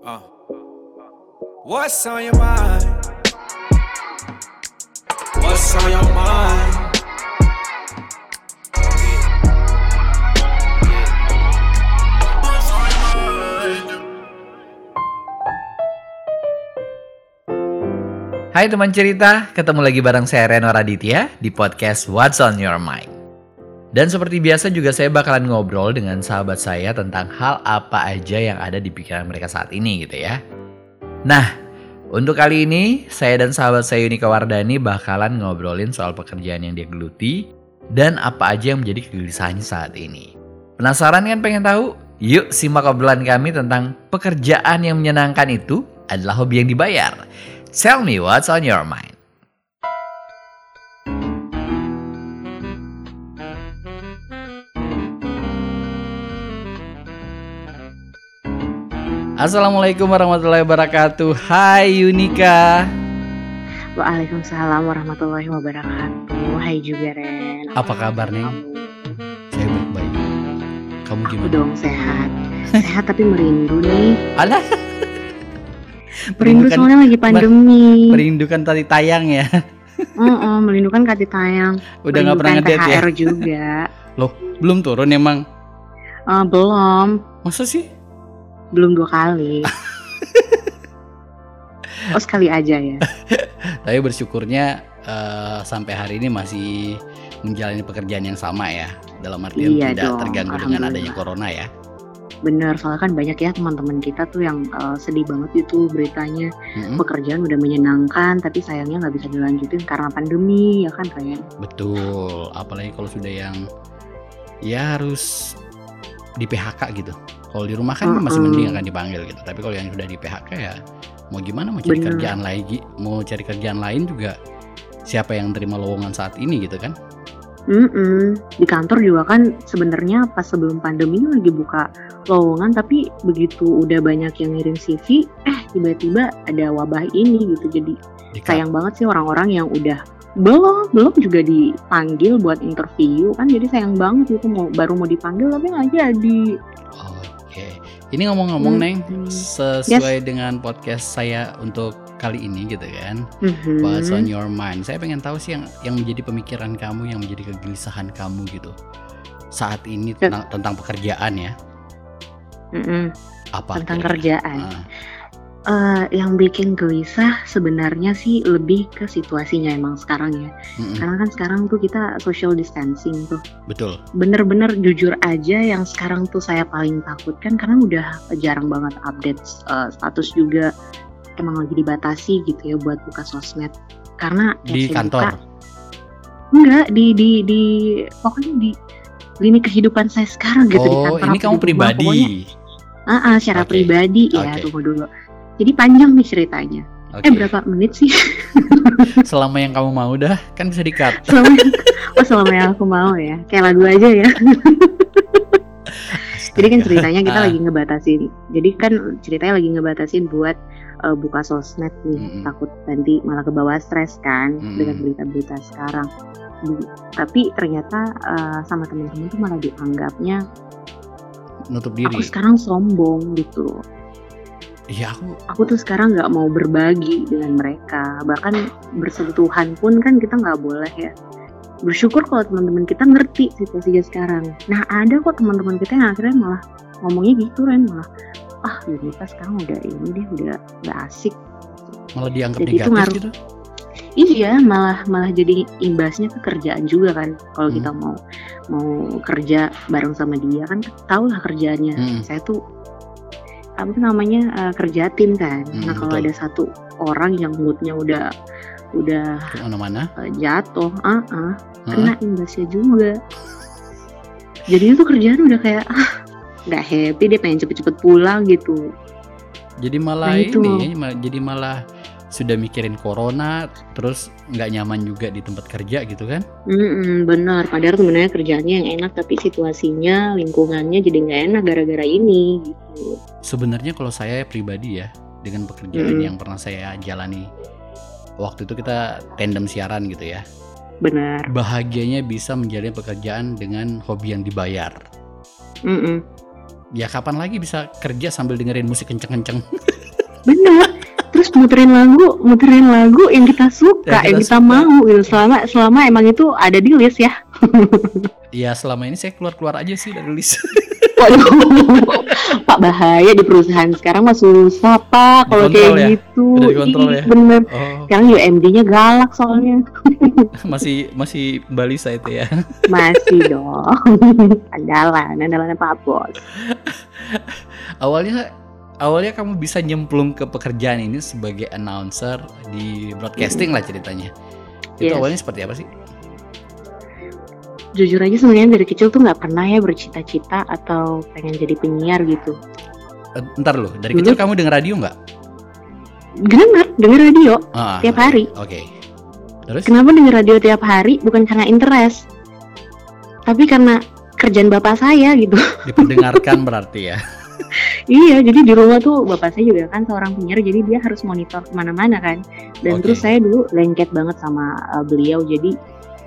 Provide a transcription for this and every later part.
Uh. What's on your mind? What's on your mind? Hai teman cerita, ketemu lagi bareng saya Reno Raditya di podcast What's on Your Mind. Dan seperti biasa juga saya bakalan ngobrol dengan sahabat saya tentang hal apa aja yang ada di pikiran mereka saat ini gitu ya. Nah, untuk kali ini saya dan sahabat saya Yunika Wardani bakalan ngobrolin soal pekerjaan yang dia geluti dan apa aja yang menjadi kegelisahannya saat ini. Penasaran kan pengen tahu? Yuk simak obrolan kami tentang pekerjaan yang menyenangkan itu adalah hobi yang dibayar. Tell me what's on your mind. Assalamualaikum warahmatullahi wabarakatuh. Hai Yunika. Waalaikumsalam warahmatullahi wabarakatuh. Hai juga Ren. Apa kabar, Neng? Saya baik-baik. Kamu Aku gimana? dong sehat. Sehat tapi merindu nih. Alah, Merindu Merindukan- soalnya lagi pandemi. merindukan tadi tayang ya. Heeh, merindukan kasih tayang. Udah nggak pernah ngedate ya? Juga. Belum turun emang. Eh, belum, Masa sih? Belum dua kali. oh sekali aja ya. Tapi bersyukurnya eh, sampai hari ini masih menjalani pekerjaan yang sama ya. Dalam artian Iya tidak dong, terganggu dengan adanya corona ya. Bener, soalnya kan banyak ya teman-teman kita tuh yang eh, sedih banget itu beritanya. Mm-mm. Pekerjaan udah menyenangkan, tapi sayangnya nggak bisa dilanjutin karena pandemi, ya kan Ren? Betul. Apalagi kalau sudah yang ya harus di PHK gitu. Kalau di rumah kan masih mending akan dipanggil gitu. Tapi kalau yang sudah di PHK ya mau gimana mau cari Bener. kerjaan lagi, mau cari kerjaan lain juga siapa yang terima lowongan saat ini gitu kan? Mm-mm. Di kantor juga kan sebenarnya pas sebelum pandemi lagi buka lowongan tapi begitu udah banyak yang ngirim CV, eh tiba-tiba ada wabah ini gitu. Jadi Di sayang banget sih orang-orang yang udah belum belum juga dipanggil buat interview kan jadi sayang banget itu mau baru mau dipanggil tapi nggak jadi. Oke. Ini ngomong-ngomong Hmm. Neng, sesuai dengan podcast saya untuk kali ini gitu kan. Mhm. What's on your mind? Saya pengen tahu sih yang yang menjadi pemikiran kamu, yang menjadi kegelisahan kamu gitu. Saat ini tentang, tentang pekerjaan ya. Mm-mm. Apa? Tentang kira-kira? kerjaan. Ah, Eh, yang bikin gelisah sebenarnya sih lebih ke situasinya emang sekarang ya. mm-mm, Karena kan sekarang tuh kita social distancing tuh. betul. bener-bener jujur aja yang sekarang tuh saya paling takutkan karena udah jarang banget update uh, status juga emang lagi dibatasi gitu ya buat buka sosmed karena ya Di kantor. buka- enggak di di di pokoknya di lini kehidupan saya sekarang gitu di oh, kantor ini kamu di pribadi. pokoknya ah ah, secara Oke. pribadi ya Oke. tunggu dulu jadi panjang nih ceritanya Oke. eh berapa menit sih Selama yang kamu mau dah, kan bisa di-cut. selama oh selama yang aku mau ya kayak lagu aja ya Jadi kan ceritanya kita Ah. lagi ngebatasin. Jadi kan ceritanya lagi ngebatasin buat uh, buka sosmed nih. Mm-mm. Takut nanti malah ke bawah stres kan Mm-mm. dengan berita-berita sekarang. Di- tapi ternyata uh, sama temen-temen tuh malah dianggapnya nutup diri. aku sekarang sombong gitu. Iya, aku Aku tuh sekarang nggak mau berbagi dengan mereka. Bahkan bersentuhan pun kan kita nggak boleh ya. Bersyukur kalau teman-teman kita ngerti situasinya sekarang. Nah ada kok teman-teman kita yang akhirnya malah ngomongnya gitu kan malah ah Yunita sekarang udah ini deh udah nggak asik. malah dianggap Jadi itu negatif ngaruh. gitu. Iya malah malah jadi imbasnya ke kerjaan juga kan. Kalau Hmm. kita mau mau kerja bareng sama dia kan tahu lah kerjaannya. Hmm. Saya tuh apa namanya eh, kerja tim kan. Hmm, nah kalau betul. ada satu orang yang moodnya udah udah Ke mana-mana. eh, jatuh, ah ah, Heeh. kena imbasnya juga. Jadi itu kerjaan udah kayak ah nggak happy dia pengen cepet-cepet pulang gitu. Jadi malah Nah, itu. ini, jadi malah sudah mikirin corona, terus nggak nyaman juga di tempat kerja gitu kan? Mm bener. Padahal sebenarnya kerjaannya yang enak tapi situasinya lingkungannya jadi nggak enak gara-gara ini gitu. Sebenarnya kalau saya pribadi ya, dengan pekerjaan Mm-mm. yang pernah saya jalani, waktu itu kita tandem siaran gitu ya. Benar. Bahagianya bisa menjalani pekerjaan dengan hobi yang dibayar. Mm-mm. Ya kapan lagi bisa kerja sambil dengerin musik kenceng-kenceng? bener terus muterin lagu muterin lagu yang kita suka Yang kita yang kita suka. mau gitu selama selama emang itu ada di list ya Ya selama ini saya keluar-keluar aja sih dari list. waduh pak bahaya di perusahaan sekarang mah susah pak kalau kayak ya? gitu Udah ya? bener Oh, sekarang UMD-nya galak soalnya masih masih balisa itu ya. masih dong andalan andalan Pak Bos Awalnya awalnya kamu bisa nyemplung ke pekerjaan ini sebagai announcer di broadcasting lah ceritanya. Itu Yes. awalnya seperti apa sih? jujur aja sebenarnya dari kecil tuh nggak pernah ya bercita-cita atau pengen jadi penyiar gitu Eh, Ntar loh, dari Dulu- kecil kamu denger radio nggak? denger denger radio Ah, tiap hari Oke. Terus? Kenapa denger radio tiap hari? Bukan karena interest, tapi karena kerjaan bapak saya gitu. Diperdengarkan berarti ya. iya, jadi di rumah tuh bapak saya juga kan seorang penyiar, jadi dia harus monitor ke mana-mana kan. Dan Oke. terus saya dulu lengket banget sama uh, beliau, jadi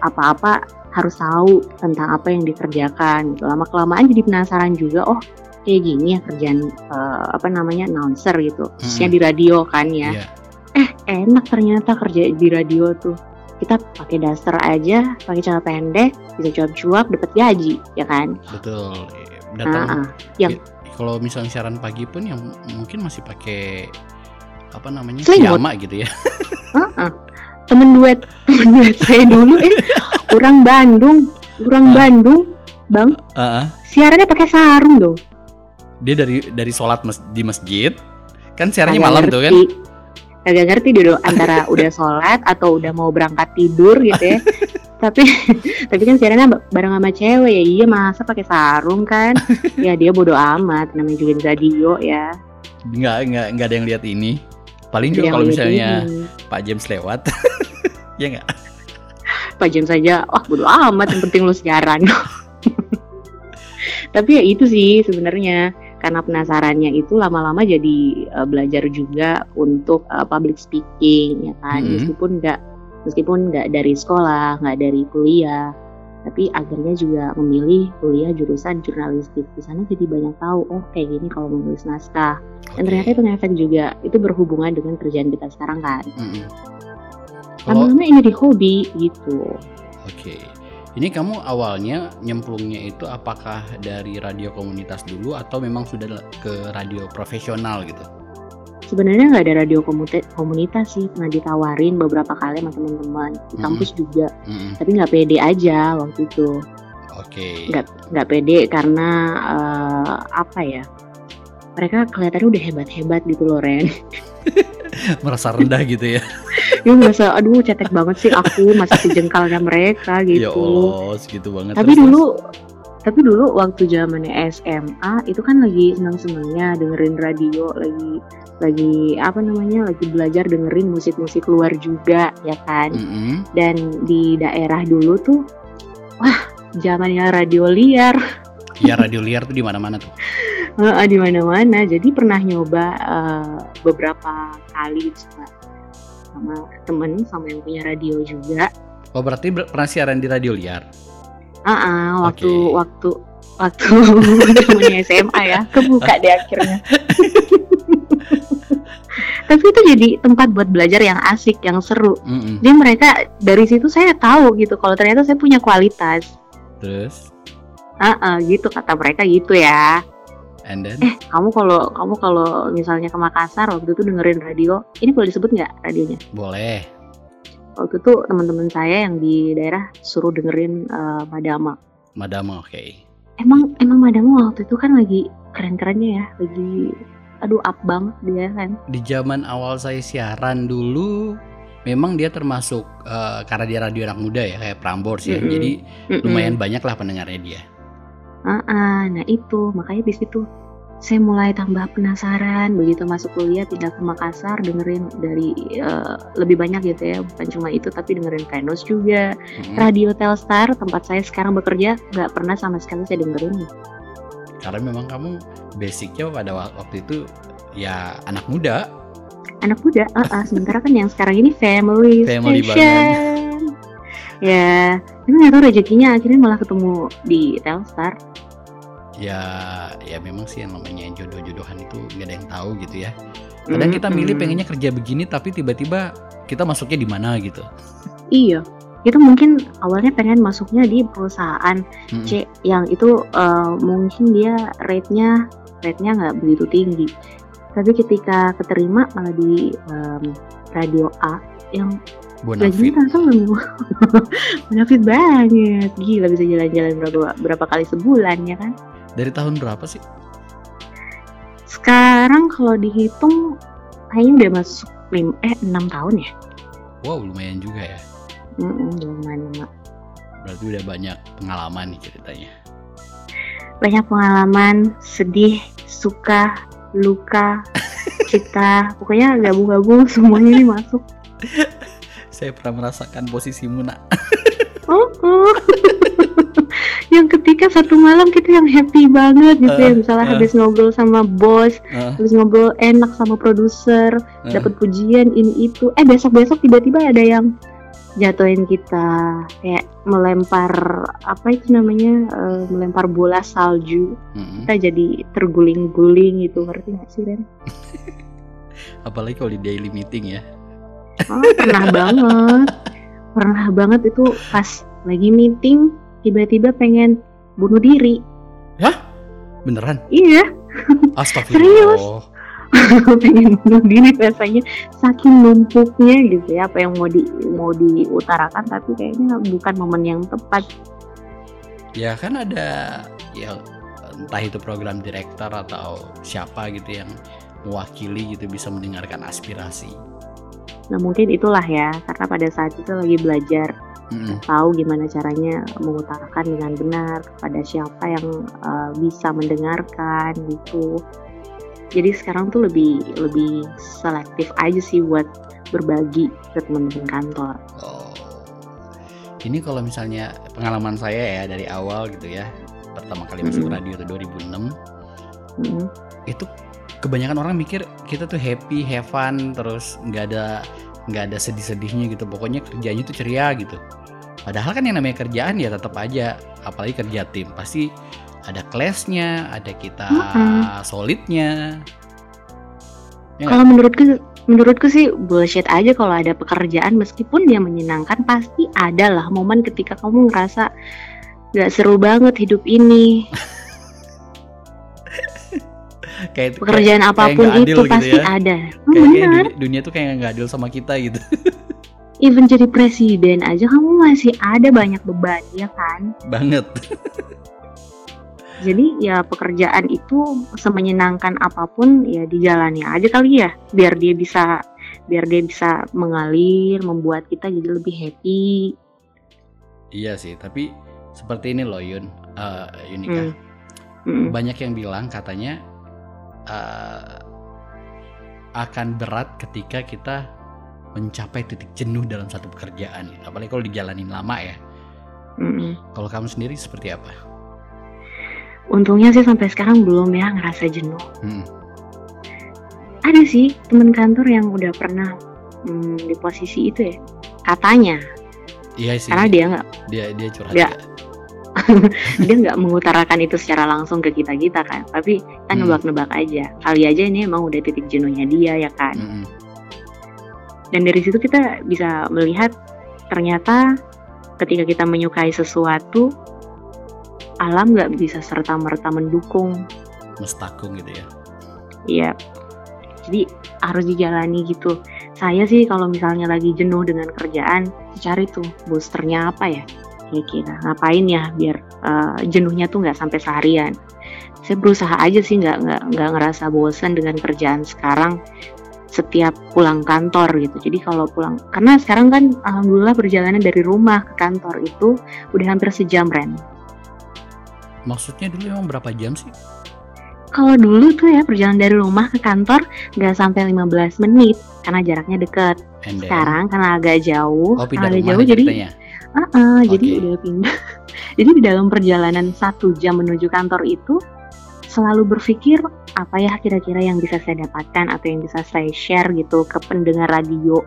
apa-apa harus tahu tentang apa yang dikerjakan. Gitu. Lama kelamaan jadi penasaran juga. Oh, kayak gini ya kerjaan uh, apa namanya announcer gitu, khususnya Mm-mm. di radio kan ya. Iya. eh enak ternyata kerja di radio tuh kita pakai daster aja pakai celana pendek bisa cuap-cuap dapat gaji ya kan Betul. nah, Datang ah. yang kalau misalnya siaran pagi pun yang mungkin masih pakai apa namanya piyama gitu ya. temen duet temen duet saya dulu eh orang Bandung orang Ah. Bandung bang Heeh. siarannya pakai sarung dong Dia dari dari sholat mas- di masjid kan siarannya Kagak malam tuh kan. ngerti. kagak ngerti dulu antara udah sholat atau udah mau berangkat tidur gitu ya tapi tapi kan siarannya ba- bareng sama cewek ya iya masa pakai sarung kan ya dia bodo amat namanya juga di radio ya Nggak nggak nggak ada yang lihat ini. Paling juga kalau misalnya ini. Pak James lewat. ya nggak? Pak Jam saja, wah bodo amat yang penting lu siaran. Tapi ya itu sih sebenarnya karena penasarannya itu lama-lama jadi eh, belajar juga untuk eh, public speaking ya kan, Mhm. meskipun nggak meskipun nggak dari sekolah, nggak dari kuliah, tapi akhirnya juga memilih kuliah jurusan jurnalistik di sana jadi banyak tahu oh kayak gini kalau menulis naskah dan ternyata itu ngefek juga itu berhubungan dengan kerjaan kita sekarang kan. Kalau lama-lama ini jadi hobi gitu Oke. Ini kamu awalnya nyemplungnya itu apakah dari radio komunitas dulu atau memang sudah ke radio profesional gitu? Sebenarnya nggak ada radio komunitas sih pernah ditawarin beberapa kali sama teman-teman di kampus juga Mm-mm. tapi nggak pede aja waktu itu Oke. nggak nggak pede karena eh, apa ya mereka kelihatannya udah hebat-hebat gitu loh Ren Merasa rendah gitu ya? Gue merasa aduh cetek banget sih aku masih sejengkalnya mereka ya gitu Allah, segitu banget. tapi Terus, dulu tapi dulu waktu zamannya SMA itu kan lagi senang-senangnya dengerin radio lagi lagi apa namanya lagi belajar dengerin musik-musik luar juga ya kan terus? Mm-mm. dan di daerah dulu tuh wah zamannya radio liar Ya radio liar tuh di mana-mana tuh. Di mana-mana jadi pernah nyoba eh, beberapa kali gitu sama temen sama yang punya radio juga Oh berarti ber- pernah siaran di radio liar? Ah, ah, waktu Oke. waktu waktu zamannya SMA ya kebuka deh akhirnya tapi itu jadi tempat buat belajar yang asik yang seru Mm-mm. jadi mereka dari situ saya tahu gitu kalau ternyata saya punya kualitas Terus, Ah, ah, gitu kata mereka gitu ya and then? eh kamu kalau kamu kalau misalnya ke Makassar waktu itu dengerin radio ini boleh disebut nggak radionya Boleh. waktu itu teman-teman saya yang di daerah suruh dengerin eh, Madama Madama, oke. Emang emang Madama waktu itu kan lagi keren-kerennya ya lagi aduh up banget dia kan Di zaman awal saya siaran dulu, memang dia termasuk eh, karena dia radio anak muda ya kayak Prambors ya. Mm-mm. Jadi Mm-mm. lumayan banyak lah pendengarnya dia. Ah, ah, nah itu makanya di situ saya mulai tambah penasaran. Begitu masuk kuliah pindah ke Makassar dengerin dari eh, lebih banyak gitu ya. Bukan cuma itu tapi dengerin Venus juga. Mm-mm. radio Telstar tempat saya sekarang bekerja nggak pernah sama sekali saya dengerin. Karena memang kamu basicnya pada wa- waktu itu ya anak muda. anak muda ah, ah, sementara kan yang sekarang ini family, Family station. ya tapi nggak tahu rezekinya. Akhirnya malah ketemu di Telstar ya ya memang sih yang namanya jodoh-jodohan itu nggak ada yang tahu gitu ya kadang kita milih Mm-mm. pengennya kerja begini tapi tiba-tiba kita masuknya di mana gitu Iya, kita mungkin awalnya pengen masuknya di perusahaan Mm-mm. C yang itu eh, mungkin dia rate-nya rate-nya nggak begitu tinggi. Tapi ketika keterima malah di em, radio A yang bonafit benefit banget. Gila bisa jalan-jalan berapa berapa kali sebulan ya kan? Dari tahun berapa sih Sekarang kalau dihitung kayaknya udah masuk lim eh 6 tahun ya. wow lumayan juga ya udah lumayan lama. berarti udah banyak pengalaman nih ceritanya banyak pengalaman sedih suka luka cita pokoknya gabung-gabung semuanya ini masuk saya pernah merasakan posisimu nak oh, oh. Yang ketika satu malam kita yang happy banget gitu ya. Eh, misalnya eh. habis ngobrol sama bos Ah, habis ngobrol enak sama produser ah. dapat pujian ini itu. Eh besok besok tiba-tiba ada yang jatuhin kita. Kayak melempar apa itu namanya? Eh, melempar bola salju. Mm-mm. kita jadi terguling-guling gitu. Ngerti nggak sih Ren? apalagi kalau di daily meeting ya. Oh, pernah banget. Pernah banget itu pas lagi meeting tiba-tiba pengen bunuh diri. Beneran? Iya. Astagfirullah. Pengen bunuh diri rasanya. Saking numpuknya gitu ya apa yang mau di mau diutarakan tapi kayaknya bukan momen yang tepat. Ya kan ada ya entah itu program direktur atau siapa gitu yang mewakili gitu bisa mendengarkan aspirasi. Nah mungkin itulah ya karena pada saat itu lagi belajar Mm-mm. tahu gimana caranya mengutarakan dengan benar kepada siapa yang uh, bisa mendengarkan gitu. Jadi sekarang tuh lebih lebih selektif aja sih buat berbagi ke teman-teman kantor. Oh. Ini kalau misalnya pengalaman saya ya dari awal gitu ya. Pertama kali masuk Mm-mm. radio itu 2006, Mm, itu kebanyakan orang mikir kita tuh happy, have fun, terus nggak ada nggak ada sedih-sedihnya gitu. Pokoknya kerjanya tuh ceria gitu. Padahal kan yang namanya kerjaan ya tetap aja, apalagi kerja tim pasti ada clashnya, ada kita Mm-mm. solidnya. Ya Kalau menurutku menurutku sih bullshit aja kalau ada pekerjaan meskipun dia menyenangkan pasti ada lah momen ketika kamu ngerasa gak seru banget hidup ini. Kayak Pekerjaan kayak- kayak apa pun adil itu gitu pasti ya. ada. Hmm, Kayak, kayak dunia, dunia tuh kayak nggak adil sama kita gitu. even jadi presiden aja kamu masih ada banyak beban ya kan Banget. jadi ya pekerjaan itu semenyenangkan apa pun ya dijalani aja kali ya biar dia bisa biar dia bisa mengalir membuat kita jadi lebih happy Iya sih, tapi seperti ini loh Yun, eh Yunika. Hmm. Mm. Banyak yang bilang katanya eh, akan berat ketika kita mencapai titik jenuh dalam satu pekerjaan. gitu. Apalagi kalau dijalanin lama ya. Mm-mm. Kalau kamu sendiri seperti apa? untungnya sih sampai sekarang belum ya ngerasa jenuh Hmm. ada sih temen kantor yang udah pernah mm, di posisi itu ya katanya Iya sih. karena dia nggak dia dia curhat. Dia- ya. dia nggak mengutarakan itu secara langsung ke kita kita kan. Tapi kita Hmm. nebak-nebak aja. Kali aja ini emang udah titik jenuhnya dia ya kan? Mm-mm. dan dari situ kita bisa melihat ternyata ketika kita menyukai sesuatu alam nggak bisa serta merta mendukung. Mestakung gitu ya. Iya. Jadi harus dijalani gitu. Saya sih kalau misalnya lagi jenuh dengan kerjaan cari tuh boosternya apa ya kira-kira ngapain ya biar eh, jenuhnya tuh nggak sampai seharian. Saya berusaha aja sih nggak nggak nggak ngerasa bosan dengan kerjaan sekarang setiap pulang kantor gitu. Jadi kalau pulang karena sekarang kan alhamdulillah perjalanan dari rumah ke kantor itu udah hampir sejam Ren. Maksudnya dulu emang berapa jam sih? kalau dulu tuh ya perjalanan dari rumah ke kantor nggak sampai 15 menit karena jaraknya dekat sekarang karena agak jauh oh agak jauh ya jadi ceritanya. Uh-uh, jadi Oke. udah pindah. jadi di dalam perjalanan satu jam menuju kantor itu selalu berpikir apa ya kira-kira yang bisa saya dapatkan atau yang bisa saya share gitu ke pendengar radio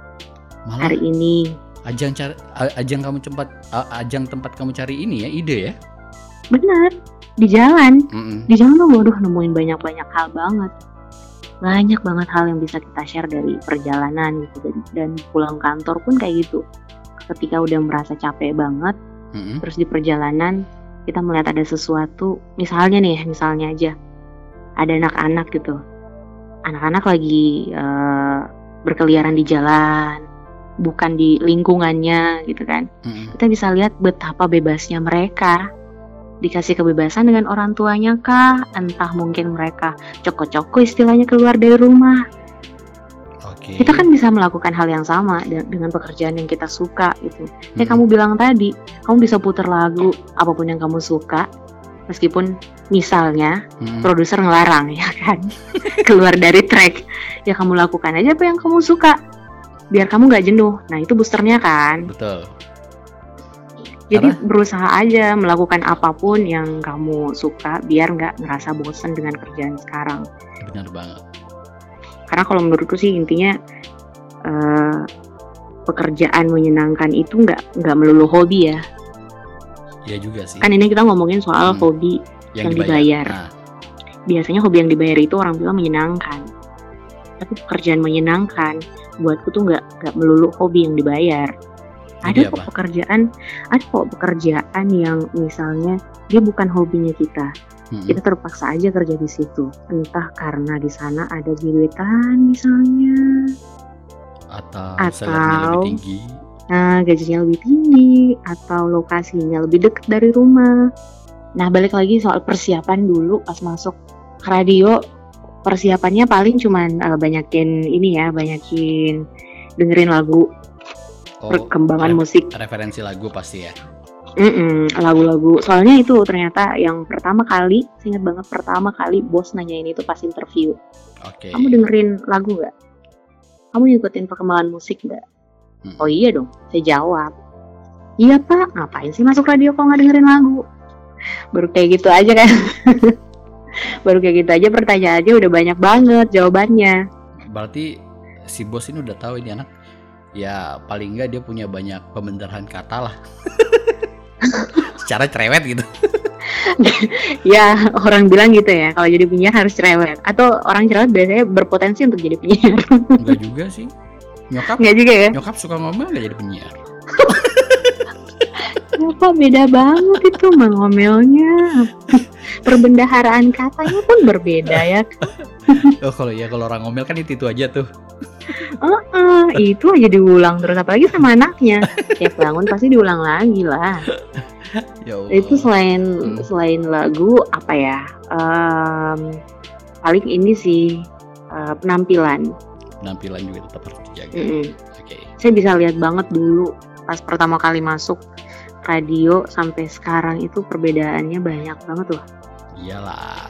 Malah hari ini. ajang cari ajang kamu tempat ajang tempat kamu cari ini ya ide ya. Benar. di jalan Mm-mm. di jalan tuh waduh nemuin banyak banyak hal banget banyak banget hal yang bisa kita share dari perjalanan gitu dan, dan pulang kantor pun kayak gitu ketika udah merasa capek banget Mm-mm. terus di perjalanan kita melihat ada sesuatu misalnya nih misalnya aja ada anak-anak gitu. Anak-anak lagi eh, berkeliaran di jalan bukan di lingkungannya gitu kan. Mm-mm. kita bisa lihat betapa bebasnya mereka. Dikasih kebebasan dengan orang tuanya kah? Entah mungkin mereka coko-coko istilahnya keluar dari rumah Oke. kita kan bisa melakukan hal yang sama de- dengan pekerjaan yang kita suka gitu kayak Mm-mm. kamu bilang tadi kamu bisa putar lagu apa pun yang kamu suka meskipun misalnya Mm-mm. produser ngelarang ya kan keluar dari track ya kamu lakukan aja apa yang kamu suka biar kamu nggak jenuh nah itu boosternya kan Betul. Jadi Karena- berusaha aja melakukan apa pun yang kamu suka biar nggak ngerasa bosen dengan kerjaan sekarang. Benar banget. Karena kalau menurutku sih intinya eh, pekerjaan menyenangkan itu nggak nggak melulu hobi ya. Iya juga sih. Kan ini kita ngomongin soal Hmm. hobi. yang dibayar. Nah, Biasanya hobi yang dibayar itu orang bilang menyenangkan. Tapi pekerjaan menyenangkan buatku tuh nggak nggak melulu hobi yang dibayar. Ada kok pekerjaan, ada kok pekerjaan yang misalnya dia bukan hobinya kita. Mm-mm. kita terpaksa aja kerja di situ entah karena di sana ada gebetan misalnya atau, Atau- lebih tinggi. nah gajinya lebih tinggi atau lokasinya lebih dekat dari rumah nah balik lagi soal persiapan dulu pas masuk radio persiapannya paling cuman eh, banyakin ini ya banyakin dengerin lagu Oh, perkembangan musik referensi lagu pasti ya. Mm-mm, lagu-lagu soalnya itu ternyata yang pertama kali ingat banget pertama kali bos nanyain itu pas interview Oke. Kamu dengerin lagu nggak? Kamu ngikutin perkembangan musik nggak? Mm. Oh iya dong, saya jawab. Iya pak, ngapain sih masuk radio kalau nggak dengerin lagu? Baru kayak gitu aja kan? Baru kayak gitu aja pertanyaannya udah banyak banget jawabannya. Berarti si bos ini udah tahu ini anak ya paling enggak dia punya banyak pembenaran kata lah. Secara cerewet gitu. Ya orang bilang gitu ya, kalau jadi penyiar harus cerewet. Atau orang cerewet biasanya berpotensi untuk jadi penyiar. Enggak juga sih. Nyokap Nggak juga ya? nyokap suka ngomel enggak jadi penyiar. Ya pak beda banget itu mengomelnya. Perbendaharaan katanya pun berbeda ya Oh kalau ya kalau orang ngomel kan itu itu aja tuh. Heeh, itu aja diulang terus apalagi sama anaknya. Tiap bangun pasti diulang lagi lah. Ya Allah. Itu selain Hmm. selain lagu apa ya? Em, paling ini sih eh, penampilan. penampilan juga tetap harus dijaga. Mm-mm. Oke. Saya bisa lihat banget dulu pas pertama kali masuk radio sampai sekarang itu perbedaannya banyak banget loh Iyalah.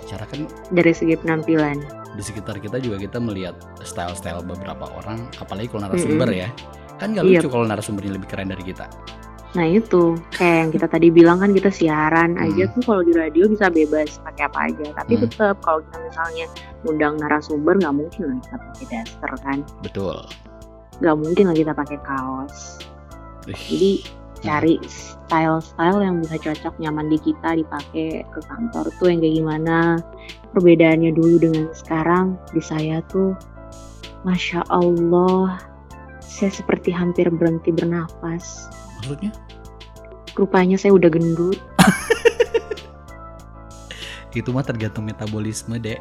Secara kan dari segi penampilan. Di sekitar kita juga kita melihat style-style beberapa orang, apalagi kalau narasumber ya. Kan gak Iya. lucu kalau narasumbernya lebih keren dari kita. Nah itu kayak yang kita tadi bilang kan kita siaran aja Hmm. tuh kalau di radio bisa bebas pakai apa aja. Tapi Hmm. tetap kalau kita misalnya undang narasumber nggak mungkin lah kita pakai daster kan, Betul. nggak mungkin lah kita pakai kaos. Ih, Jadi cari style-style yang bisa cocok nyaman di kita dipakai ke kantor tuh yang kayak gimana. Perbedaannya dulu dengan sekarang di saya tuh, masya Allah, saya seperti hampir berhenti bernafas. maksudnya Rupanya saya udah gendut. itu mah tergantung metabolisme, Dek.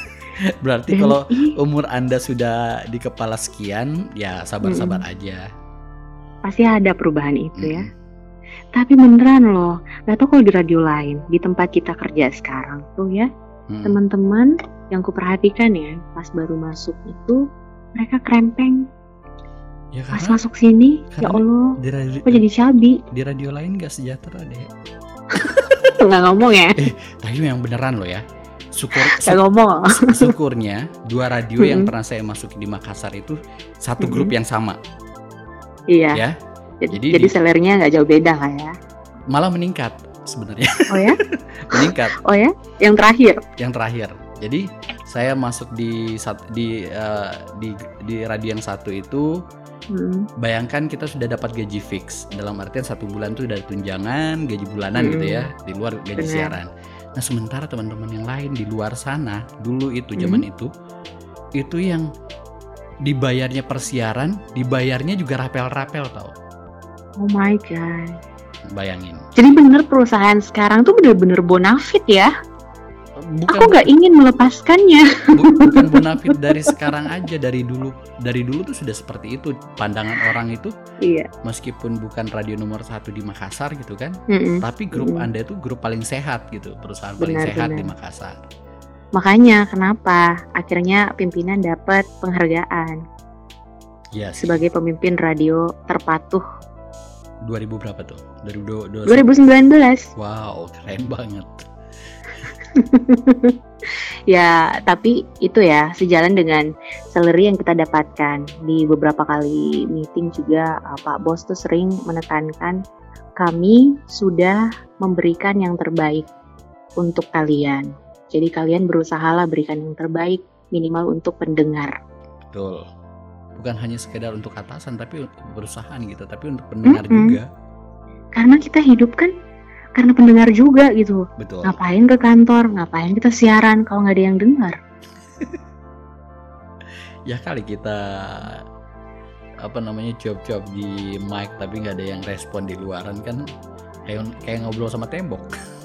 Berarti kalau ih, umur Anda sudah di kepala sekian, ya sabar-sabar Hmm. aja. Pasti ada perubahan itu ya. Mm-mm. Tapi beneran loh, gak tau kalau di radio lain, di tempat kita kerja sekarang tuh ya, Hmm. teman-teman yang kuperhatikan ya, pas baru masuk itu mereka krempeng. Ya Pas karena masuk sini, ya Allah, di radio, kok jadi cabi? di radio lain gak sejahtera, Dek. Nggak ngomong ya, Tapi yang beneran loh ya. Syukur, nggak ngomong. syukurnya dua radio yang pernah saya masuki di Makassar itu satu grup yang sama Iya. ya Jadi, Jadi jadi di- sellernya nggak jauh beda lah ya. malah meningkat sebenarnya Oh ya? meningkat Oh ya? Yang terakhir. yang terakhir jadi saya masuk di di eh, di di radio yang satu itu Hmm. bayangkan kita sudah dapat gaji fix dalam artian satu bulan tuh dari tunjangan gaji bulanan Hmm. gitu ya di luar gaji Benar. siaran nah sementara teman-teman yang lain di luar sana dulu itu zaman Hmm. itu itu yang dibayarnya persiaran dibayarnya juga rapel-rapel tau Oh my god. bayangin Jadi bener perusahaan sekarang tuh bener-bener bonafit ya. bukan Aku nggak ingin melepaskannya. bu- bukan bonafit dari sekarang aja dari dulu dari dulu tuh sudah seperti itu pandangan orang itu Iya. meskipun bukan radio nomor satu di Makassar gitu kan Mm-mm. tapi grup Mm. anda itu grup paling sehat gitu perusahaan paling Benar, sehat benar. di Makassar Makanya kenapa? Akhirnya pimpinan dapat penghargaan. Ya sih. Sebagai pemimpin radio terpatuh. 2000 berapa tuh? 2000 2019. wow keren banget. Ya, tapi itu ya sejalan dengan salary yang kita dapatkan. Di beberapa kali meeting juga uh, Pak Bos tuh sering menekankan kami sudah memberikan yang terbaik untuk kalian. Jadi kalian berusahalah berikan yang terbaik minimal untuk pendengar. betul bukan hanya sekedar untuk atasan tapi untuk perusahaan gitu tapi untuk pendengar Mm-mm. juga Karena kita hidup kan karena pendengar juga gitu. betul Ngapain ke kantor, ngapain kita siaran kalau nggak ada yang dengar? ya kali kita apa namanya job-job di mic tapi nggak ada yang respon di luaran kan kayak kayak ngobrol sama tembok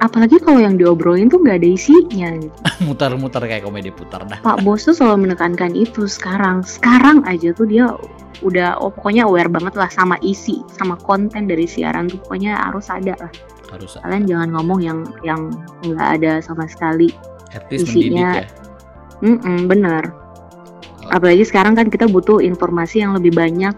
Apalagi kalau yang diobrolin tuh nggak ada isinya. Gitu. mutar-mutar kayak komedi putar dah Pak Bos tuh selalu menekankan itu sekarang. Sekarang aja tuh dia udah oh pokoknya aware banget lah sama isi, sama konten dari siaran tuh pokoknya harus ada lah. harus Kalian jangan ngomong yang yang nggak ada sama sekali. at least mendidik isinya- ya Mm bener. Apalagi sekarang kan kita butuh informasi yang lebih banyak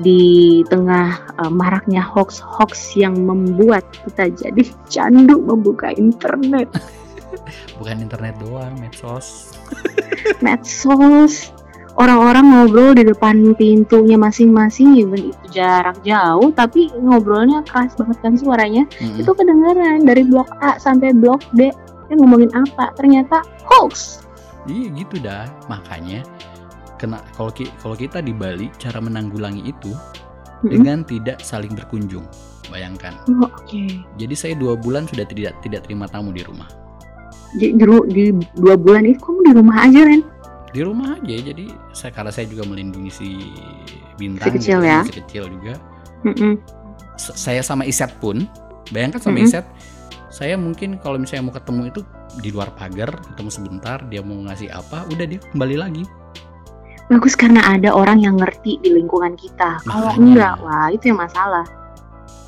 di tengah eh, maraknya hoax-hoax yang membuat kita jadi candu membuka internet. bukan internet doang medsos. Medsos. Orang-orang ngobrol di depan pintunya masing-masing even itu jarak jauh tapi ngobrolnya keras banget kan suaranya. Mm-mm. itu kedengaran dari blok A sampai blok D dia ngomongin apa? Ternyata hoax. Iya gitu dah. Makanya kena kalau ki- kalau kita di Bali cara menanggulangi itu Mm-mm. dengan tidak saling berkunjung. Bayangkan. Oh, oke. Jadi saya dua bulan sudah tidak tidak terima tamu di rumah. Di, di, di dua bulan itu kamu di rumah aja Ren? Di rumah aja jadi saya karena saya juga melindungi si Si bintang kecil gitu, ya? si kecil juga. Saya sama Iset pun bayangkan sama Mm-mm. Iset saya mungkin kalau misalnya mau ketemu itu di luar pagar ketemu sebentar dia mau ngasih apa udah dia kembali lagi bagus karena ada orang yang ngerti di lingkungan kita kalau Makanya. enggak wah itu yang masalah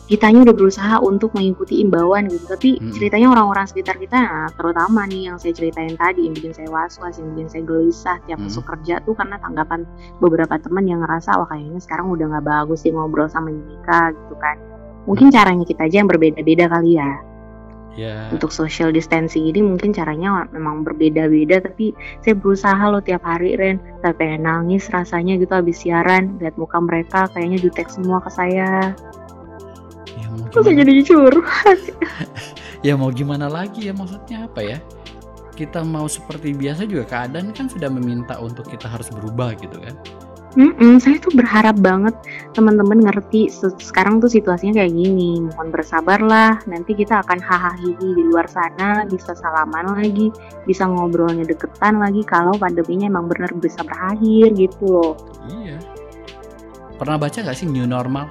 kitanya udah berusaha untuk mengikuti imbauan gitu tapi Mm-mm. ceritanya orang-orang sekitar kita nah, terutama nih yang saya ceritain tadi yang bikin saya was-was yang bikin saya gelisah tiap Mm. masuk kerja tuh karena tanggapan beberapa teman yang ngerasa wah kayaknya sekarang udah nggak bagus sih ngobrol sama Yika gitu kan mungkin caranya kita aja yang berbeda-beda kali ya ya. Untuk social distancing ini mungkin caranya memang berbeda-beda tapi saya berusaha loh tiap hari Ren. Saya pengen nangis rasanya gitu habis siaran lihat muka mereka kayaknya jutek semua ke saya. Ya mau kok saya jadi curhat? Ya mau gimana lagi ya maksudnya apa ya? Kita mau seperti biasa juga keadaan kan sudah meminta untuk kita harus berubah gitu kan Mm-mm, saya tuh berharap banget teman-teman ngerti se- sekarang tuh situasinya kayak gini. Mohon bersabarlah nanti kita akan hahaha di luar sana bisa salaman lagi bisa ngobrolnya deketan lagi kalau pandeminya emang bener bisa berakhir gitu loh. Iya. Pernah baca nggak sih new normal?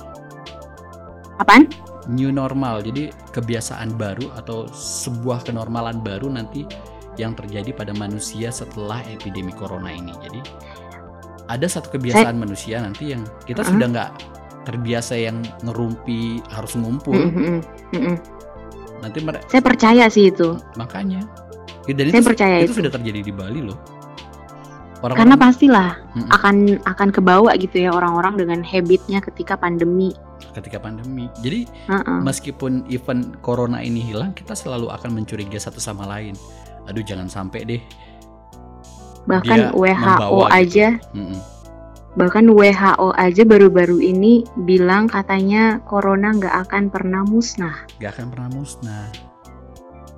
Apaan? new normal jadi kebiasaan baru atau sebuah kenormalan baru nanti yang terjadi pada manusia setelah epidemi corona ini. Jadi ada satu kebiasaan manusia nanti yang kita Uh-uh. sudah nggak terbiasa yang ngerumpi harus ngumpul Mm-mm, mm-mm. nanti mereka Saya percaya sih itu. makanya Ya, dan Saya itu, percaya itu itu. sudah terjadi di Bali loh orang Karena pastilah Mm-mm. akan akan kebawa gitu ya orang-orang dengan habitnya ketika pandemi. ketika pandemi jadi Heeh. meskipun event corona ini hilang kita selalu akan mencurigai satu sama lain aduh jangan sampai deh Bahkan dia WHO membawa gitu. aja, Mm-mm. bahkan WHO aja baru-baru ini bilang katanya corona nggak akan pernah musnah. gak akan pernah musnah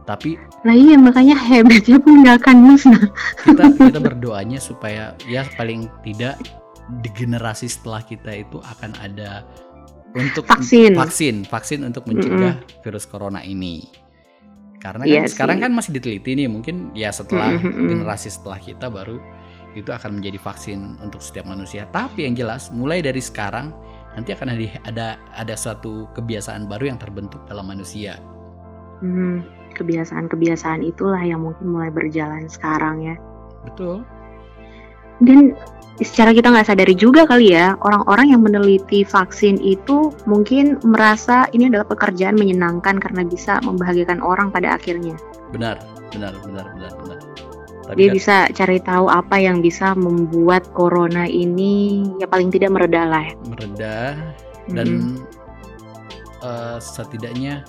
tapi Nah iya makanya habitnya pun nggak akan musnah. kita kita berdoanya supaya ya paling tidak di generasi setelah kita itu akan ada untuk Vaksin. vaksin, vaksin untuk mencegah virus corona ini. Karena kan Iya sekarang sih. kan masih diteliti nih, mungkin ya setelah Mm, mm, mm. generasi setelah kita baru itu akan menjadi vaksin untuk setiap manusia. Tapi yang jelas mulai dari sekarang nanti akan ada ada ada suatu kebiasaan baru yang terbentuk dalam manusia. Hmm, kebiasaan-kebiasaan itulah yang mungkin mulai berjalan sekarang ya. Betul. Dan secara kita nggak sadari juga kali ya, orang-orang yang meneliti vaksin itu mungkin merasa ini adalah pekerjaan menyenangkan karena bisa membahagiakan orang pada akhirnya. Benar, benar, benar, benar, benar. Tapi Dia kan- bisa cari tahu apa yang bisa membuat corona ini ya paling tidak mereda lah. ya. mereda Mm-mm. dan eh, setidaknya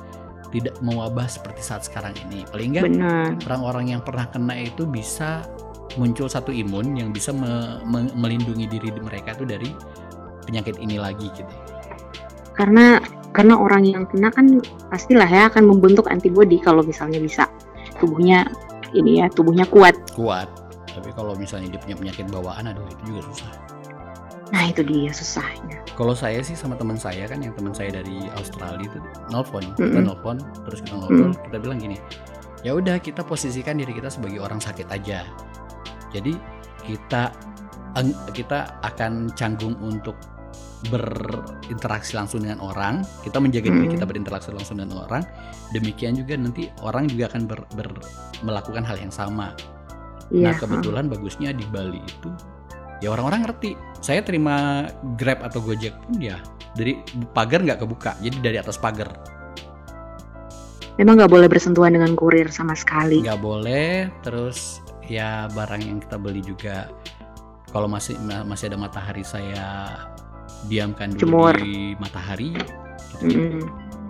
tidak mewabah seperti saat sekarang ini. Paling benar. orang-orang yang pernah kena itu bisa muncul satu imun yang bisa me- me- melindungi diri mereka itu dari penyakit ini lagi gitu. Karena karena orang yang kena kan pastilah ya akan membentuk antibodi kalau misalnya bisa tubuhnya ini ya tubuhnya kuat. Kuat. Tapi kalau misalnya dia punya penyakit bawaan, aduh itu juga susah. Nah itu dia susahnya. Kalau saya sih sama teman saya kan yang teman saya dari Australia itu nelfon, kita Mm-mm. nelfon, terus kita ngobrol, kita bilang gini, ya udah kita posisikan diri kita sebagai orang sakit aja. Jadi kita kita akan canggung untuk berinteraksi langsung dengan orang, kita menjaga diri kita berinteraksi langsung dengan orang. Demikian juga nanti orang juga akan ber- ber- melakukan hal yang sama. Iya. Nah kebetulan bagusnya di Bali itu ya orang-orang ngerti. Saya terima Grab atau Gojek pun ya dari pagar nggak kebuka, jadi dari atas pagar Memang nggak boleh bersentuhan dengan kurir sama sekali. nggak boleh. Terus ya barang yang kita beli juga kalau masih ma- masih ada matahari saya diamkan dulu Jemur. di matahari. Gitu. Mm-mm.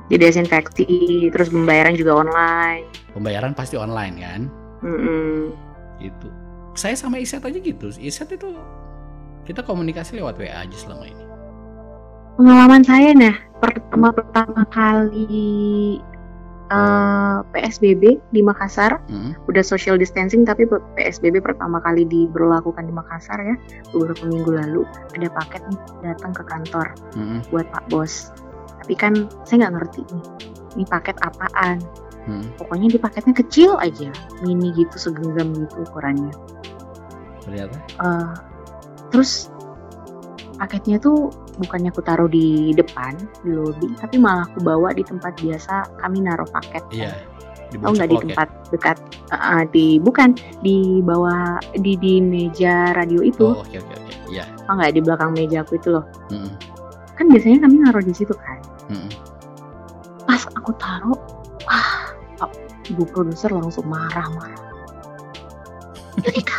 Didesinfeksi, terus pembayaran juga online. Pembayaran pasti online kan, Mm-mm. gitu. Saya sama Iset aja gitu. Iset itu kita komunikasi lewat WA aja selama ini. Pengalaman saya nah pertama pertama kali eh, PSBB di Makassar, Mm. udah social distancing tapi PSBB pertama kali diberlakukan di Makassar ya beberapa minggu lalu ada paket nih datang ke kantor Mm-mm. buat Pak Bos. Tapi kan saya nggak ngerti nih, ini paket apaan? Mm. Pokoknya di paketnya kecil aja, mini gitu segenggam gitu ukurannya. Eh, terus paketnya tuh bukannya aku taruh di depan di lobby tapi malah aku bawa di tempat biasa kami naruh paket iya. Di oh nggak di tempat dekat eh, di bukan di bawah di di meja radio itu Oh, oke oke oke. Iya. oh nggak di belakang meja aku itu loh Mm-mm. kan biasanya kami naruh di situ kan Mm-mm. pas aku taruh wah ibu produser langsung marah-marah Yurika aduh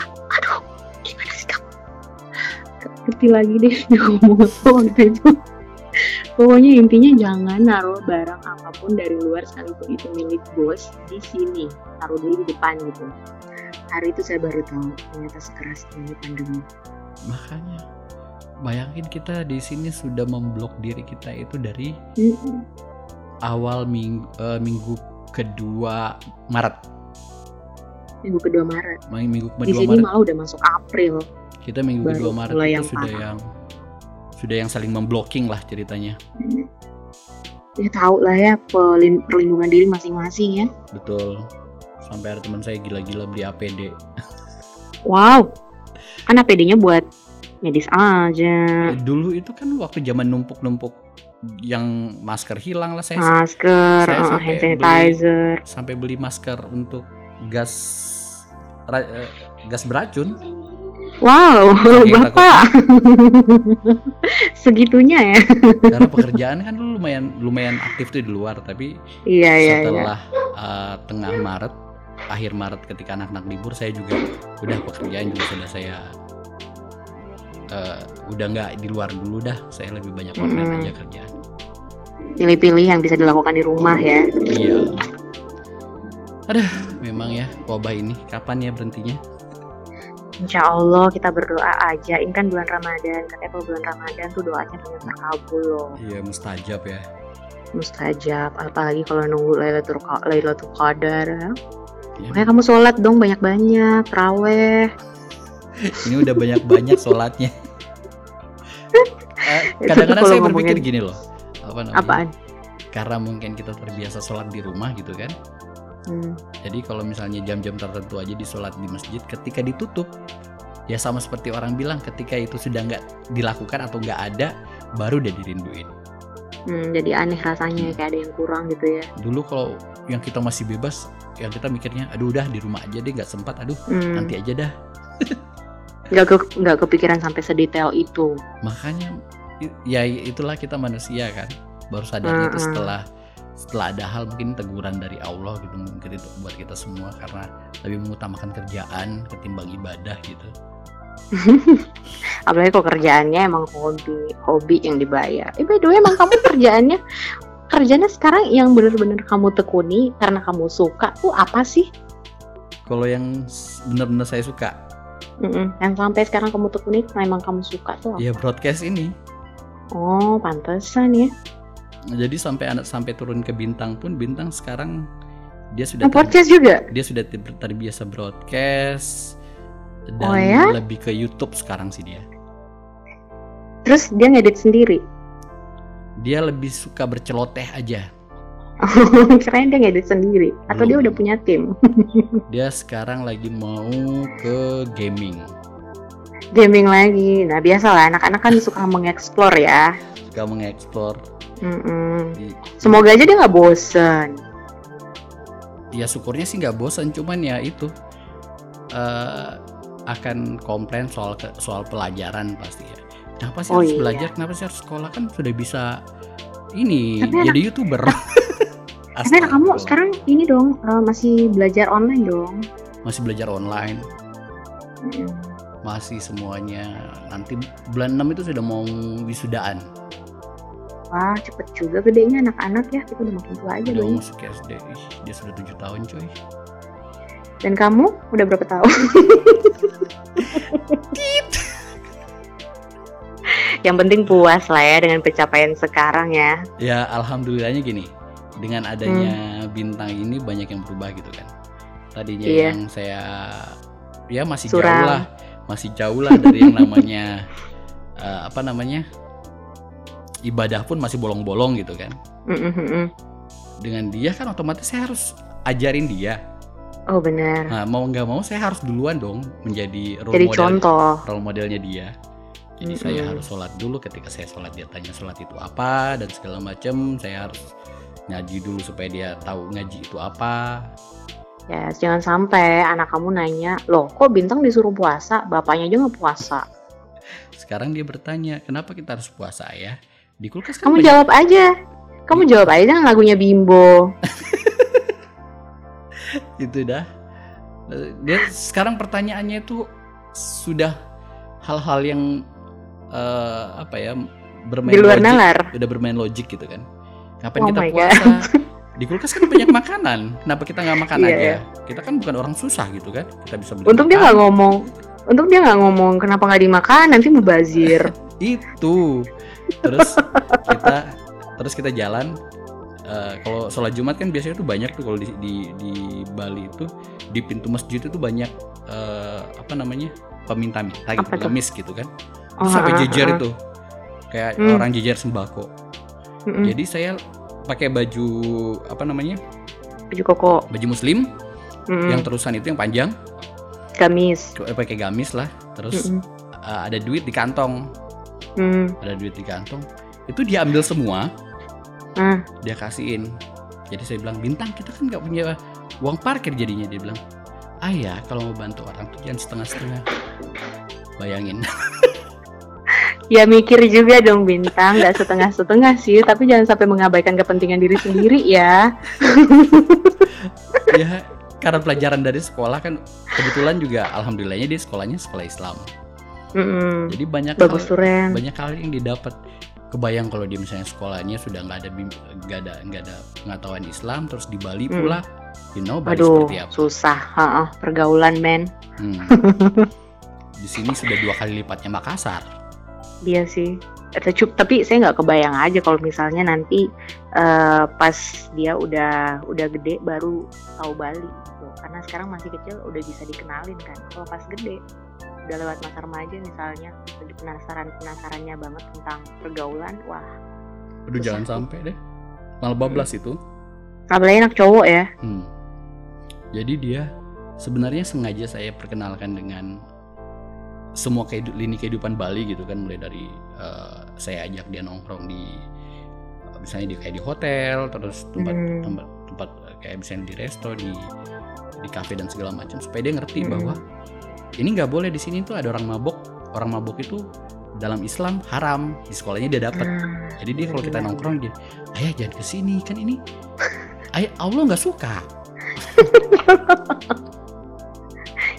ngerti lagi deh ngomong apa waktu itu. Pokoknya intinya jangan naruh barang apa pun dari luar sekalipun itu milik bos di sini. Taruh dulu di depan gitu. Hari itu saya baru tahu ternyata sekeras ini pandemi. Makanya bayangin kita di sini sudah memblok diri kita itu dari Mm-mm. awal minggu, minggu kedua Maret. minggu kedua Maret. Minggu di kedua sini Maret. malah udah masuk April kita minggu baru kedua Maret itu yang sudah yang sudah yang saling memblocking lah ceritanya. ya tahu lah ya perlindungan diri masing-masing ya Betul. Sampai ada teman saya gila-gila beli APD. wow kan APD-nya buat medis aja Dulu itu kan waktu zaman numpuk-numpuk yang masker hilang lah saya masker saya uh, sampai hand sanitizer sampai beli masker untuk gas ra- eh, gas beracun wow Saking bapak. segitunya ya. Karena pekerjaan kan dulu lumayan lumayan aktif tuh di luar tapi iya iya iya. setelah eh, tengah Maret akhir Maret ketika anak-anak libur saya juga udah pekerjaan juga sudah saya eh, udah nggak di luar dulu dah. Saya lebih banyak online Mm-mm. aja kerjaan. Pilih-pilih yang bisa dilakukan di rumah ya. Iya. Aduh memang ya wabah ini. Kapan ya berhentinya Insya Allah kita berdoa aja ini kan bulan Ramadan katanya kalau bulan Ramadan tuh doanya banyak terkabul loh iya mustajab ya mustajab apalagi kalau nunggu Lailatul Qa- Lailatul Qadar ya. Iya. Makanya kamu sholat dong banyak-banyak, teraweh. ini udah banyak-banyak sholatnya Eh, kadang-kadang saya berpikir ngomongin- gini loh apa namanya Apaan? karena mungkin kita terbiasa sholat di rumah gitu kan Hmm. jadi kalau misalnya jam-jam tertentu aja disolat di masjid ketika ditutup ya sama seperti orang bilang ketika itu sudah nggak dilakukan atau nggak ada baru udah dirinduin Hmm, jadi aneh rasanya kayak ada yang kurang gitu ya. dulu kalau yang kita masih bebas yang kita mikirnya aduh udah di rumah aja deh nggak sempat aduh Hmm. nanti aja dah Nggak ke- nggak kepikiran sampai sedetail itu. makanya ya itulah kita manusia kan baru sadarnya itu Mm-mm. setelah setelah ada hal mungkin teguran dari Allah gitu mungkin itu buat kita semua karena lebih mengutamakan kerjaan ketimbang ibadah gitu Apalagi kalau kerjaannya emang hobi, hobi yang dibayar. Eh by the way, emang kamu kerjaannya kerjanya sekarang yang bener-bener kamu tekuni karena kamu suka tuh apa sih? kalau yang benar-benar saya suka Mm-mm. Yang sampai sekarang kamu tekuni karena emang kamu suka tuh apa? ya broadcast ini Oh, pantesan ya. Jadi sampai anak sampai turun ke bintang pun bintang sekarang dia sudah ter- podcast juga. dia sudah ter- terbiasa broadcast dan Oh, ya? lebih ke YouTube sekarang sih dia Terus dia ngedit sendiri. dia lebih suka berceloteh aja Kirain dia ngedit sendiri. Atau dia Belum. udah punya tim. dia sekarang lagi mau ke gaming Gaming lagi. Nah, biasalah anak-anak kan suka mengeksplor ya. suka mengeksplor Mm-mm. Semoga aja dia nggak bosen. ya syukurnya sih nggak bosan cuman ya itu eh, akan komplain soal ke- soal pelajaran pasti ya kenapa sih Oh, harus iya. belajar kenapa sih harus sekolah kan sudah bisa ini Tapi anak- jadi youtuber Tapi anak kamu sekarang ini dong eh, masih belajar online dong. masih belajar online Mm. masih semuanya nanti bulan 6 itu sudah mau wisudaan Wah, cepet juga gedenya anak-anak ya. Kita udah makin tua aja udah masuk SD Ih, dia sudah tujuh tahun coy Dan kamu udah berapa tahun? Yang penting puas lah ya dengan pencapaian sekarang ya. ya alhamdulillahnya gini dengan adanya bintang ini banyak yang berubah gitu kan tadinya Hmm. Iya. yang saya ya masih Suram. jauh lah masih jauh lah dari yang namanya eh, apa namanya ibadah pun masih bolong-bolong gitu kan Mm-mm-mm. dengan dia kan otomatis saya harus ajarin dia Oh benar. nah mau nggak mau saya harus duluan dong menjadi role Jadi model contoh. role modelnya dia. Jadi saya Mm-mm. harus sholat dulu ketika saya sholat dia tanya sholat itu apa dan segala macam. Saya harus ngaji dulu supaya dia tahu ngaji itu apa. Ya, jangan sampai anak kamu nanya, loh kok bintang disuruh puasa, bapaknya aja nggak puasa. Sekarang dia bertanya kenapa kita harus puasa ya? Di kulkas kan Kamu banyak- jawab aja. Kamu jawab aja lagunya Bimbo. itu dah. Dia sekarang pertanyaannya itu sudah hal-hal yang eh, apa ya bermain Di luar logik. nalar. udah bermain logik gitu kan. Ngapain Oh kita puasa? Di kulkas kan banyak makanan. Kenapa kita nggak makan Iya, aja? iya. Kita kan bukan orang susah gitu kan. Kita bisa beli. Untung dia makan. nggak ngomong. Untung dia nggak ngomong kenapa nggak dimakan nanti mubazir. Itu. Terus kita terus kita jalan. Eh, kalau sholat Jumat kan biasanya tuh banyak tuh kalau di, di di Bali itu di pintu masjid itu banyak eh, apa namanya peminta-minta gitu, pengemis gitu kan. Oh, sampai ah, jejer ah. itu kayak Hmm. orang jejer sembako. Jadi saya pakai baju apa namanya Baju koko, baju muslim yang terusan itu yang panjang gamis. pakai gamis lah terus eh, ada duit di kantong Mm. ada duit di kantong itu dia ambil semua Ah. dia kasihin jadi saya bilang bintang kita kan nggak punya uang parkir jadinya dia bilang ah ya kalau mau bantu orang tuh jangan setengah-setengah bayangin Ya mikir juga dong bintang, nggak setengah-setengah sih, tapi jangan sampai mengabaikan kepentingan diri sendiri ya. ya karena pelajaran dari sekolah kan kebetulan juga alhamdulillahnya dia sekolahnya sekolah Islam Mm-mm. jadi banyak Bagus hal, tuh Ren. banyak hal yang didapat kebayang kalau dia misalnya sekolahnya sudah nggak ada nggak ada nggak ada pengetahuan Islam terus di Bali Hmm. pula you know Bali Aduh, seperti apa susah. Ha-ha, pergaulan men. Hmm. di sini sudah dua kali lipatnya Makassar Iya sih. Tapi, saya nggak kebayang aja kalau misalnya nanti eh, pas dia udah udah gede baru tahu Bali gitu. Karena sekarang masih kecil udah bisa dikenalin kan. Kalau pas gede udah lewat masa remaja misalnya lagi penasaran penasarannya banget tentang pergaulan wah Aduh jangan sampai deh. Malah bablas itu. apalagi anak cowok ya Hmm. Jadi dia sebenarnya sengaja saya perkenalkan dengan semua kehidu- lini kehidupan Bali gitu kan mulai dari eh, saya ajak dia nongkrong di misalnya di kayak di hotel terus tempat Hmm. tempat tempat eh, kayak misalnya di resto di di kafe dan segala macam supaya dia ngerti Hmm. bahwa ini nggak boleh di sini tuh ada orang mabok. Orang mabok itu dalam Islam haram. Di sekolahnya dia dapat Hmm, jadi dia kalau kita benar. nongkrong dia ayah jangan ke sini kan ini ayah Allah nggak suka.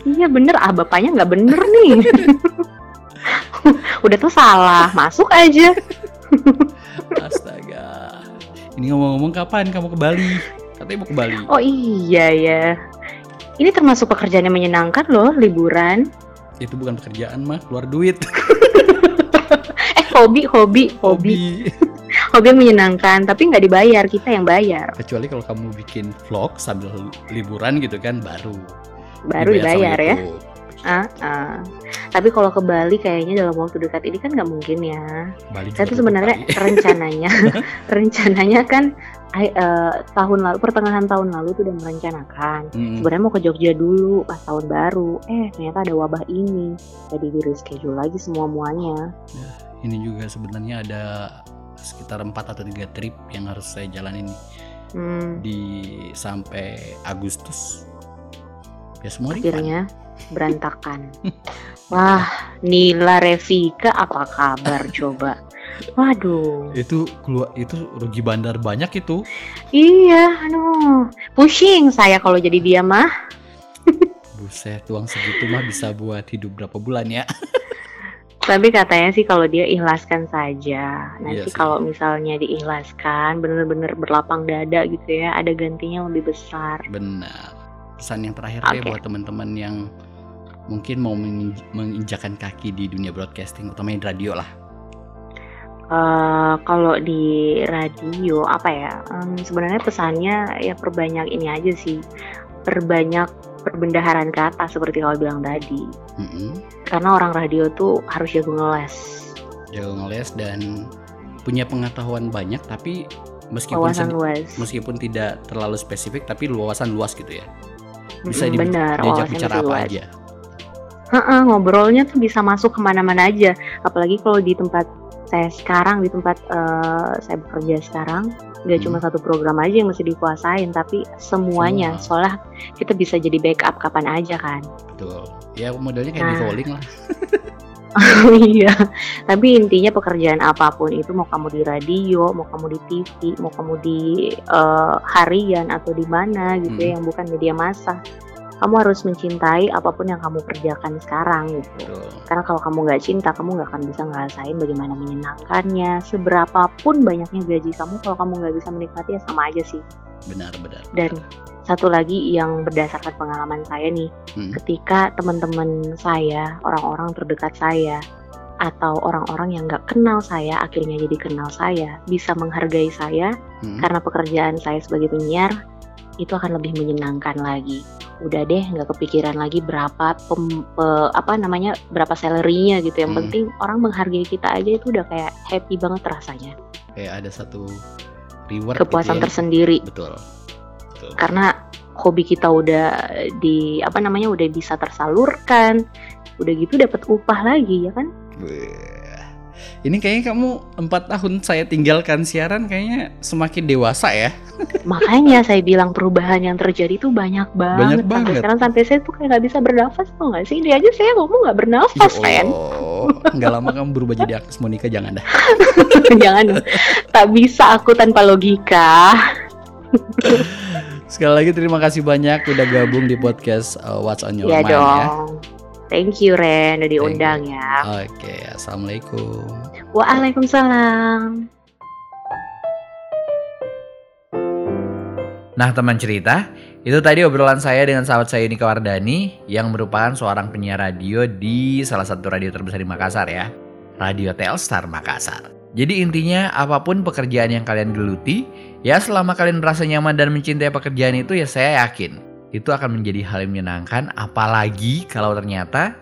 Iya bener. Ah bapaknya nggak bener nih. Udah tuh salah. Masuk aja. Astaga. Ini ngomong-ngomong kapan kamu ke Bali? Katanya mau ke Bali. oh iya ya ini termasuk pekerjaan yang menyenangkan loh liburan Itu bukan pekerjaan mah, keluar duit. eh hobi hobi hobi hobi yang menyenangkan tapi nggak dibayar kita yang bayar Kecuali kalau kamu bikin vlog sambil liburan gitu kan baru. baru dibayar dibayar ya. Ah, ah. Tapi kalau ke Bali kayaknya dalam waktu dekat ini kan nggak mungkin ya. Bali Saya tuh sebenarnya rencananya, rencananya kan eh, tahun lalu, pertengahan tahun lalu tuh udah merencanakan. Mm, Sebenarnya mau ke Jogja dulu pas tahun baru. Eh ternyata ada wabah ini. Jadi di reschedule lagi semua muanya. Ini juga sebenarnya ada sekitar 4 atau 3 trip yang harus saya jalanin Hmm, di sampai Agustus. Ya semua akhirnya berantakan. Wah, Nila Revika apa kabar coba? Waduh. itu keluar itu rugi bandar banyak itu. Iya, aduh. Pusing saya kalau jadi dia mah. Buset, uang segitu mah bisa buat hidup berapa bulan ya? Tapi katanya sih kalau dia ikhlaskan saja. Nanti Iya kalau misalnya diikhlaskan, bener-bener berlapang dada gitu ya, ada gantinya lebih besar. Benar. Pesan yang terakhir deh Oke. buat teman-teman yang mungkin mau menginj- menginjakan kaki di dunia broadcasting, utamanya di radio lah. Eh kalau di radio apa ya? em, sebenarnya pesannya ya perbanyak ini aja sih, perbanyak perbendaharaan kata seperti kalau bilang tadi. Mm-mm. Karena orang radio tuh harus jago ngeles, Jago ngeles dan punya pengetahuan banyak, tapi meskipun luas. meskipun tidak terlalu spesifik, tapi wawasan luas gitu ya. Bisa Mm-mm, di- benar, diajak bicara apa luas. aja. Heeh, ngobrolnya tuh bisa masuk ke mana-mana aja apalagi kalau di tempat saya sekarang di tempat eh, saya bekerja sekarang nggak Hmm. cuma satu program aja yang mesti dikuasain tapi semuanya Semua. soalnya kita bisa jadi backup kapan aja kan Betul. Ya modelnya kayak di Nah. rolling lah. iya tapi intinya pekerjaan apa pun itu mau kamu di radio mau kamu di TV mau kamu di eh, harian atau di mana gitu ya Hmm. yang bukan media massa kamu harus mencintai apa pun yang kamu kerjakan sekarang gitu Betul. Karena kalau kamu nggak cinta, kamu nggak akan bisa ngerasain bagaimana menyenangkannya. Seberapapun banyaknya gaji kamu, kalau kamu nggak bisa menikmati ya sama aja sih. Benar, benar. Dan satu lagi yang berdasarkan pengalaman saya nih, Hmm. ketika teman-teman saya, orang-orang terdekat saya, atau orang-orang yang nggak kenal saya, akhirnya jadi kenal saya, bisa menghargai saya Hmm. karena pekerjaan saya sebagai penyiar, itu akan lebih menyenangkan lagi. Udah deh, nggak kepikiran lagi berapa pem- pe- apa namanya berapa salary-nya gitu. Yang Hmm. penting orang menghargai kita aja itu udah kayak happy banget rasanya. Kayak ada satu reward Kepuasan gitu ya. tersendiri Betul. Betul. karena hobi kita udah di apa namanya udah bisa tersalurkan. Udah gitu dapat upah lagi ya kan? Ini kayaknya kamu empat tahun saya tinggalkan siaran kayaknya semakin dewasa ya. Makanya saya bilang perubahan yang terjadi tuh banyak banget. Banyak sampai banget. sekarang sampai saya tuh kayak nggak bisa bernafas tuh nggak sih? Dia aja saya ngomong nggak bernafas. Allah, nggak lama kamu berubah jadi Agnes Monica jangan dah. Jangan tak bisa aku tanpa logika. Sekali lagi terima kasih banyak udah gabung di podcast uh, What's on Your Ya Mind ya. Thank you Ren udah diundang ya. Oke, assalamualaikum. Waalaikumsalam. Nah teman cerita, itu tadi obrolan saya dengan sahabat saya Nika Wardani yang merupakan seorang penyiar radio di salah satu radio terbesar di Makassar ya. Radio Telstar Makassar. Jadi intinya apa pun pekerjaan yang kalian geluti, ya selama kalian merasa nyaman dan mencintai pekerjaan itu ya saya yakin itu akan menjadi hal yang menyenangkan apalagi kalau ternyata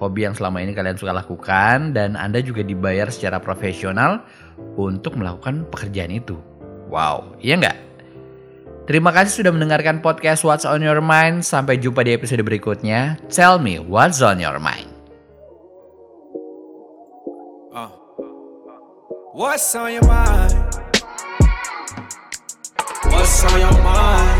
hobi yang selama ini kalian suka lakukan dan Anda juga dibayar secara profesional untuk melakukan pekerjaan itu. Wow, iya nggak? Terima kasih sudah mendengarkan podcast What's on Your Mind. Sampai jumpa di episode berikutnya. Tell me what's on your mind. Uh. What's on your mind? What's on your mind?